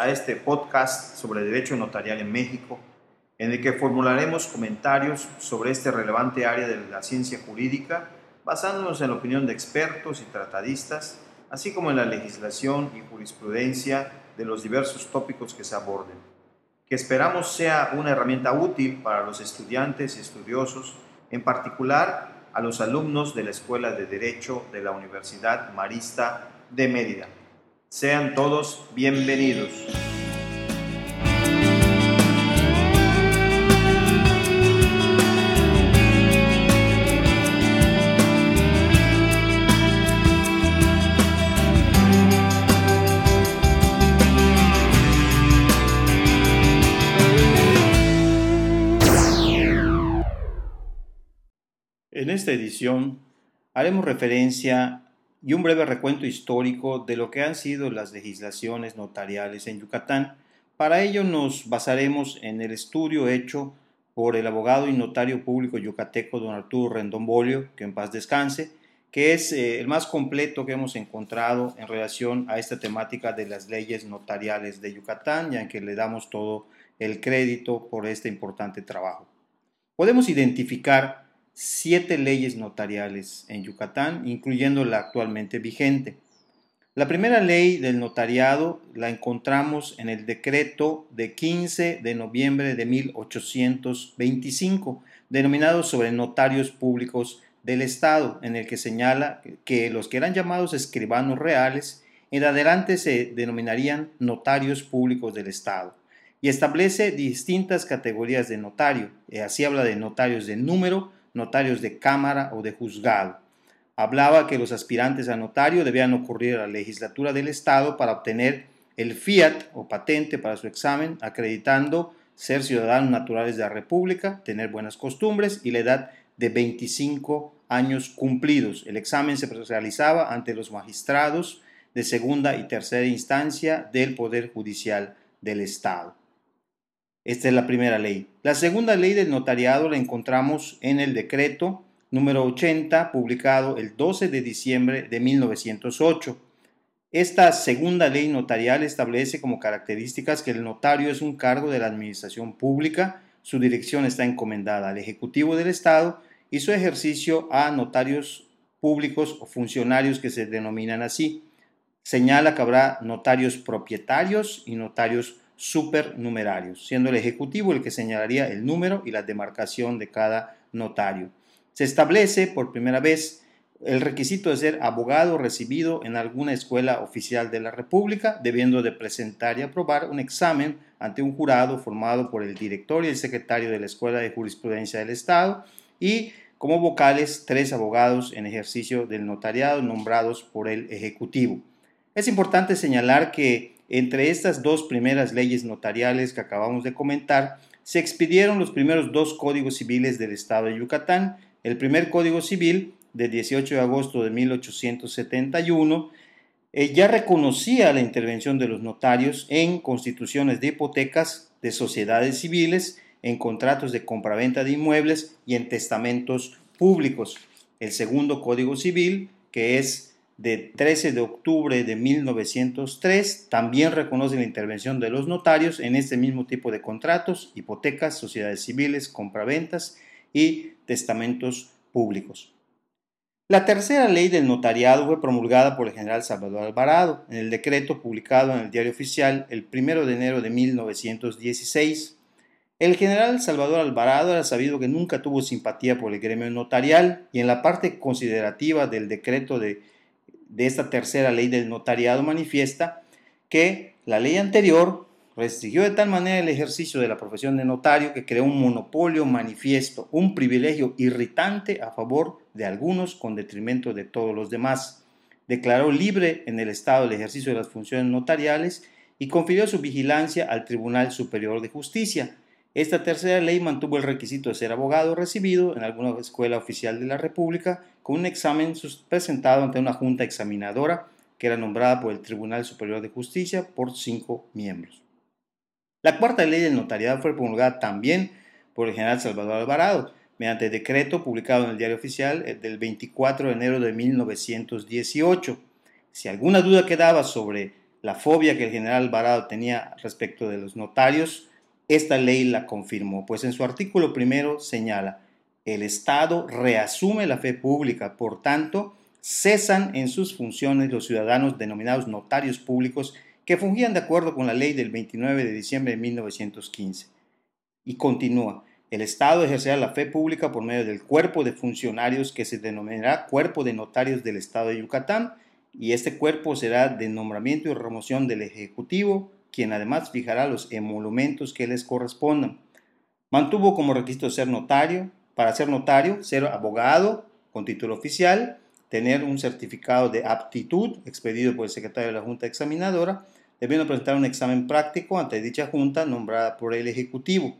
A este podcast sobre derecho notarial en México, en el que formularemos comentarios sobre este relevante área de la ciencia jurídica, basándonos en la opinión de expertos y tratadistas, así como en la legislación y jurisprudencia de los diversos tópicos que se aborden, que esperamos sea una herramienta útil para los estudiantes y estudiosos, en particular a los alumnos de la Escuela de Derecho de la Universidad Marista de Mérida. Sean todos bienvenidos. En esta edición haremos referencia y un breve recuento histórico de lo que han sido las legislaciones notariales en Yucatán. Para ello nos basaremos en el estudio hecho por el abogado y notario público yucateco don Arturo Rendón Bolio, que en paz descanse, que es eh, el más completo que hemos encontrado en relación a esta temática de las leyes notariales de Yucatán, ya que le damos todo el crédito por este importante trabajo. Podemos identificar siete leyes notariales en Yucatán, incluyendo la actualmente vigente. La primera ley del notariado la encontramos en el decreto de 15 de noviembre de 1825, denominado sobre notarios públicos del Estado, en el que señala que los que eran llamados escribanos reales en adelante se denominarían notarios públicos del Estado y establece distintas categorías de notario. Así habla de notarios de número, notarios de cámara o de juzgado. Hablaba que los aspirantes a notario debían ocurrir a la legislatura del Estado para obtener el fiat o patente para su examen, acreditando ser ciudadanos naturales de la República, tener buenas costumbres y la edad de 25 años cumplidos. El examen se realizaba ante los magistrados de segunda y tercera instancia del Poder Judicial del Estado. Esta es la primera ley. La segunda ley del notariado la encontramos en el decreto número 80, publicado el 12 de diciembre de 1908. Esta segunda ley notarial establece como características que el notario es un cargo de la administración pública, su dirección está encomendada al Ejecutivo del Estado y su ejercicio a notarios públicos o funcionarios que se denominan así. Señala que habrá notarios propietarios y notarios supernumerarios, siendo el Ejecutivo el que señalaría el número y la demarcación de cada notario. Se establece por primera vez el requisito de ser abogado recibido en alguna escuela oficial de la República, debiendo de presentar y aprobar un examen ante un jurado formado por el director y el secretario de la Escuela de Jurisprudencia del Estado y como vocales tres abogados en ejercicio del notariado nombrados por el Ejecutivo. Es importante señalar que entre estas dos primeras leyes notariales que acabamos de comentar, se expidieron los primeros dos códigos civiles del estado de Yucatán. El primer código civil, de 18 de agosto de 1871, eh, ya reconocía la intervención de los notarios en constituciones de hipotecas de sociedades civiles, en contratos de compraventa de inmuebles y en testamentos públicos. El segundo código civil, que es de 13 de octubre de 1903 también reconoce la intervención de los notarios en este mismo tipo de contratos, hipotecas, sociedades civiles, compraventas y testamentos públicos. La tercera ley del notariado fue promulgada por el general Salvador Alvarado en el decreto publicado en el Diario Oficial el 1 de enero de 1916. El general Salvador Alvarado era sabido que nunca tuvo simpatía por el gremio notarial y en la parte considerativa del decreto de de esta tercera ley del notariado manifiesta que la ley anterior restringió de tal manera el ejercicio de la profesión de notario que creó un monopolio manifiesto, un privilegio irritante a favor de algunos con detrimento de todos los demás. Declaró libre en el Estado el ejercicio de las funciones notariales y confirió su vigilancia al Tribunal Superior de Justicia, esta tercera ley mantuvo el requisito de ser abogado recibido en alguna escuela oficial de la República con un examen presentado ante una junta examinadora que era nombrada por el Tribunal Superior de Justicia por cinco miembros. La cuarta ley del notariado fue promulgada también por el general Salvador Alvarado, mediante decreto publicado en el Diario Oficial eh, del 24 de enero de 1918. Si alguna duda quedaba sobre la fobia que el general Alvarado tenía respecto de los notarios, esta ley la confirmó, pues en su artículo primero señala, el Estado reasume la fe pública, por tanto, cesan en sus funciones los ciudadanos denominados notarios públicos que fungían de acuerdo con la ley del 29 de diciembre de 1915. Y continúa, el Estado ejercerá la fe pública por medio del cuerpo de funcionarios que se denominará Cuerpo de Notarios del Estado de Yucatán, y este cuerpo será de nombramiento y remoción del Ejecutivo, quien además fijará los emolumentos que les correspondan. Mantuvo como requisito ser notario, para ser notario, ser abogado con título oficial, tener un certificado de aptitud expedido por el secretario de la Junta Examinadora, debiendo presentar un examen práctico ante dicha Junta nombrada por el Ejecutivo.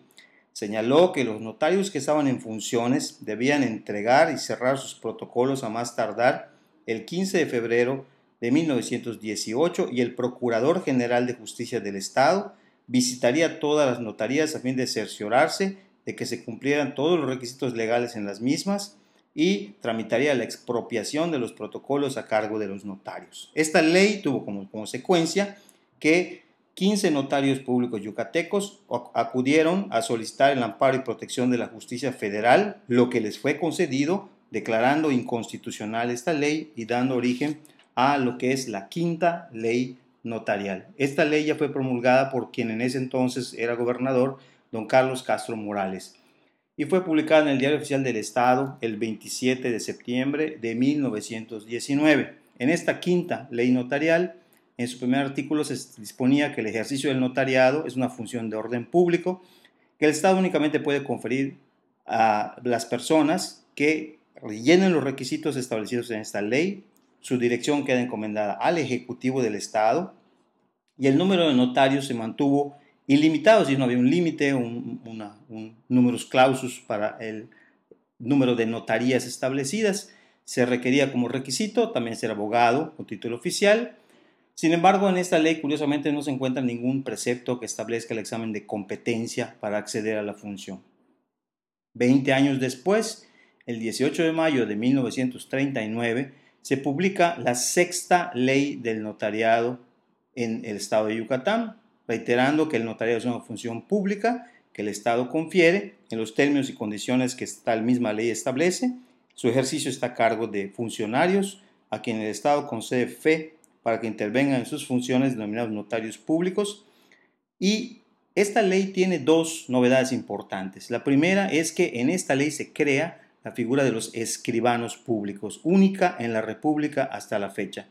Señaló que los notarios que estaban en funciones debían entregar y cerrar sus protocolos a más tardar el 15 de febrero de 1918 y el Procurador General de Justicia del Estado visitaría todas las notarías a fin de cerciorarse de que se cumplieran todos los requisitos legales en las mismas y tramitaría la expropiación de los protocolos a cargo de los notarios. Esta ley tuvo como consecuencia que 15 notarios públicos yucatecos acudieron a solicitar el amparo y protección de la justicia federal, lo que les fue concedido, declarando inconstitucional esta ley y dando origen a lo que es la quinta ley notarial. Esta ley ya fue promulgada por quien en ese entonces era gobernador, don Carlos Castro Morales y fue publicada en el Diario Oficial del Estado el 27 de septiembre de 1919. En esta quinta ley notarial, en su primer artículo se disponía que el ejercicio del notariado es una función de orden público que el Estado únicamente puede conferir a las personas que rellenen los requisitos establecidos en esta ley. Su dirección queda encomendada al Ejecutivo del Estado y el número de notarios se mantuvo ilimitados y no había un límite, un, un números clausus para el número de notarías establecidas. Se requería como requisito también ser abogado o título oficial. Sin embargo, en esta ley curiosamente no se encuentra ningún precepto que establezca el examen de competencia para acceder a la función. Veinte años después, el 18 de mayo de 1939, se publica la sexta ley del notariado en el estado de Yucatán, reiterando que el notariado es una función pública que el Estado confiere en los términos y condiciones que tal misma ley establece. Su ejercicio está a cargo de funcionarios a quien el Estado concede fe para que intervengan en sus funciones denominados notarios públicos. Y esta ley tiene dos novedades importantes. La primera es que en esta ley se crea la figura de los escribanos públicos, única en la República hasta la fecha.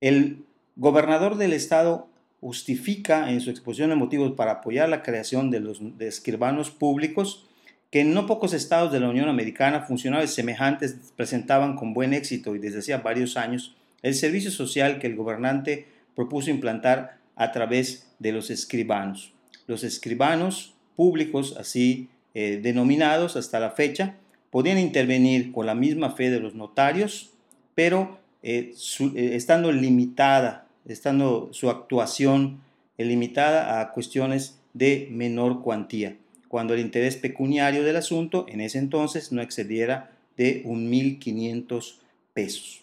El gobernador del estado justifica en su exposición de motivos para apoyar la creación de los escribanos públicos que en no pocos estados de la Unión Americana funcionarios semejantes presentaban con buen éxito y desde hacía varios años el servicio social que el gobernante propuso implantar a través de los escribanos. Los escribanos públicos, así eh, denominados hasta la fecha, podían intervenir con la misma fe de los notarios, pero eh, eh, estando limitada estando su actuación limitada a cuestiones de menor cuantía, cuando el interés pecuniario del asunto en ese entonces no excediera de 1.500 pesos.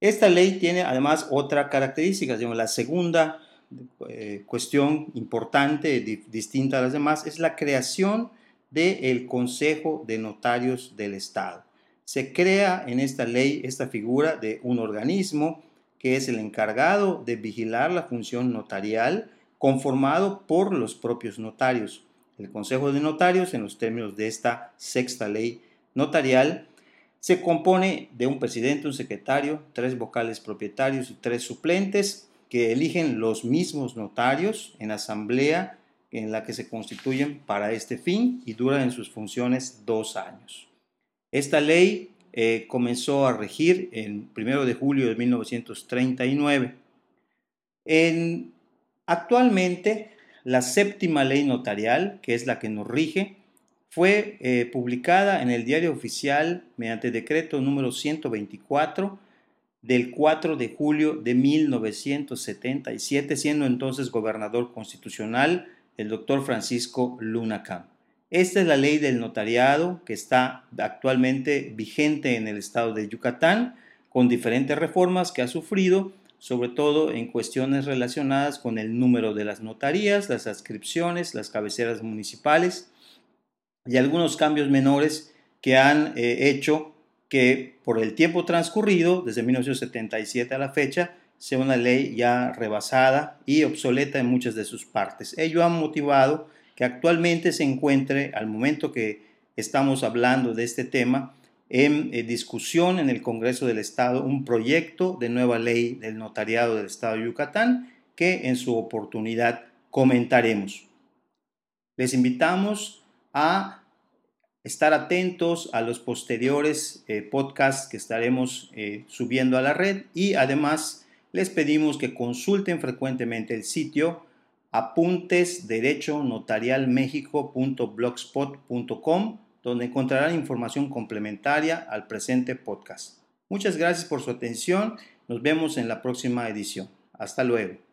Esta ley tiene además otra característica, digamos, la segunda eh, cuestión importante, distinta a las demás, es la creación del Consejo de Notarios del Estado. Se crea en esta ley esta figura de un organismo que es el encargado de vigilar la función notarial conformado por los propios notarios. El Consejo de Notarios, en los términos de esta sexta ley notarial, se compone de un presidente, un secretario, tres vocales propietarios y tres suplentes que eligen los mismos notarios en asamblea en la que se constituyen para este fin y duran en sus funciones dos años. Esta ley eh, comenzó a regir el 1 de julio de 1939. En, actualmente, la séptima ley notarial, que es la que nos rige, fue eh, publicada en el diario oficial mediante decreto número 124 del 4 de julio de 1977, siendo entonces gobernador constitucional el doctor Francisco Lunacam. Esta es la ley del notariado que está actualmente vigente en el estado de Yucatán, con diferentes reformas que ha sufrido sobre todo en cuestiones relacionadas con el número de las notarías, las adscripciones, las cabeceras municipales y algunos cambios menores que han eh, hecho que por el tiempo transcurrido, desde 1977 a la fecha, sea una ley ya rebasada y obsoleta en muchas de sus partes. Ello ha motivado que actualmente se encuentre, al momento que estamos hablando de este tema, en eh, discusión en el Congreso del Estado un proyecto de nueva ley del notariado del Estado de Yucatán que en su oportunidad comentaremos. Les invitamos a estar atentos a los posteriores eh, podcasts que estaremos eh, subiendo a la red y además les pedimos que consulten frecuentemente el sitio apuntesderechonotarialmexico.blogspot.com donde encontrarán información complementaria al presente podcast. Muchas gracias por su atención. Nos vemos en la próxima edición. Hasta luego.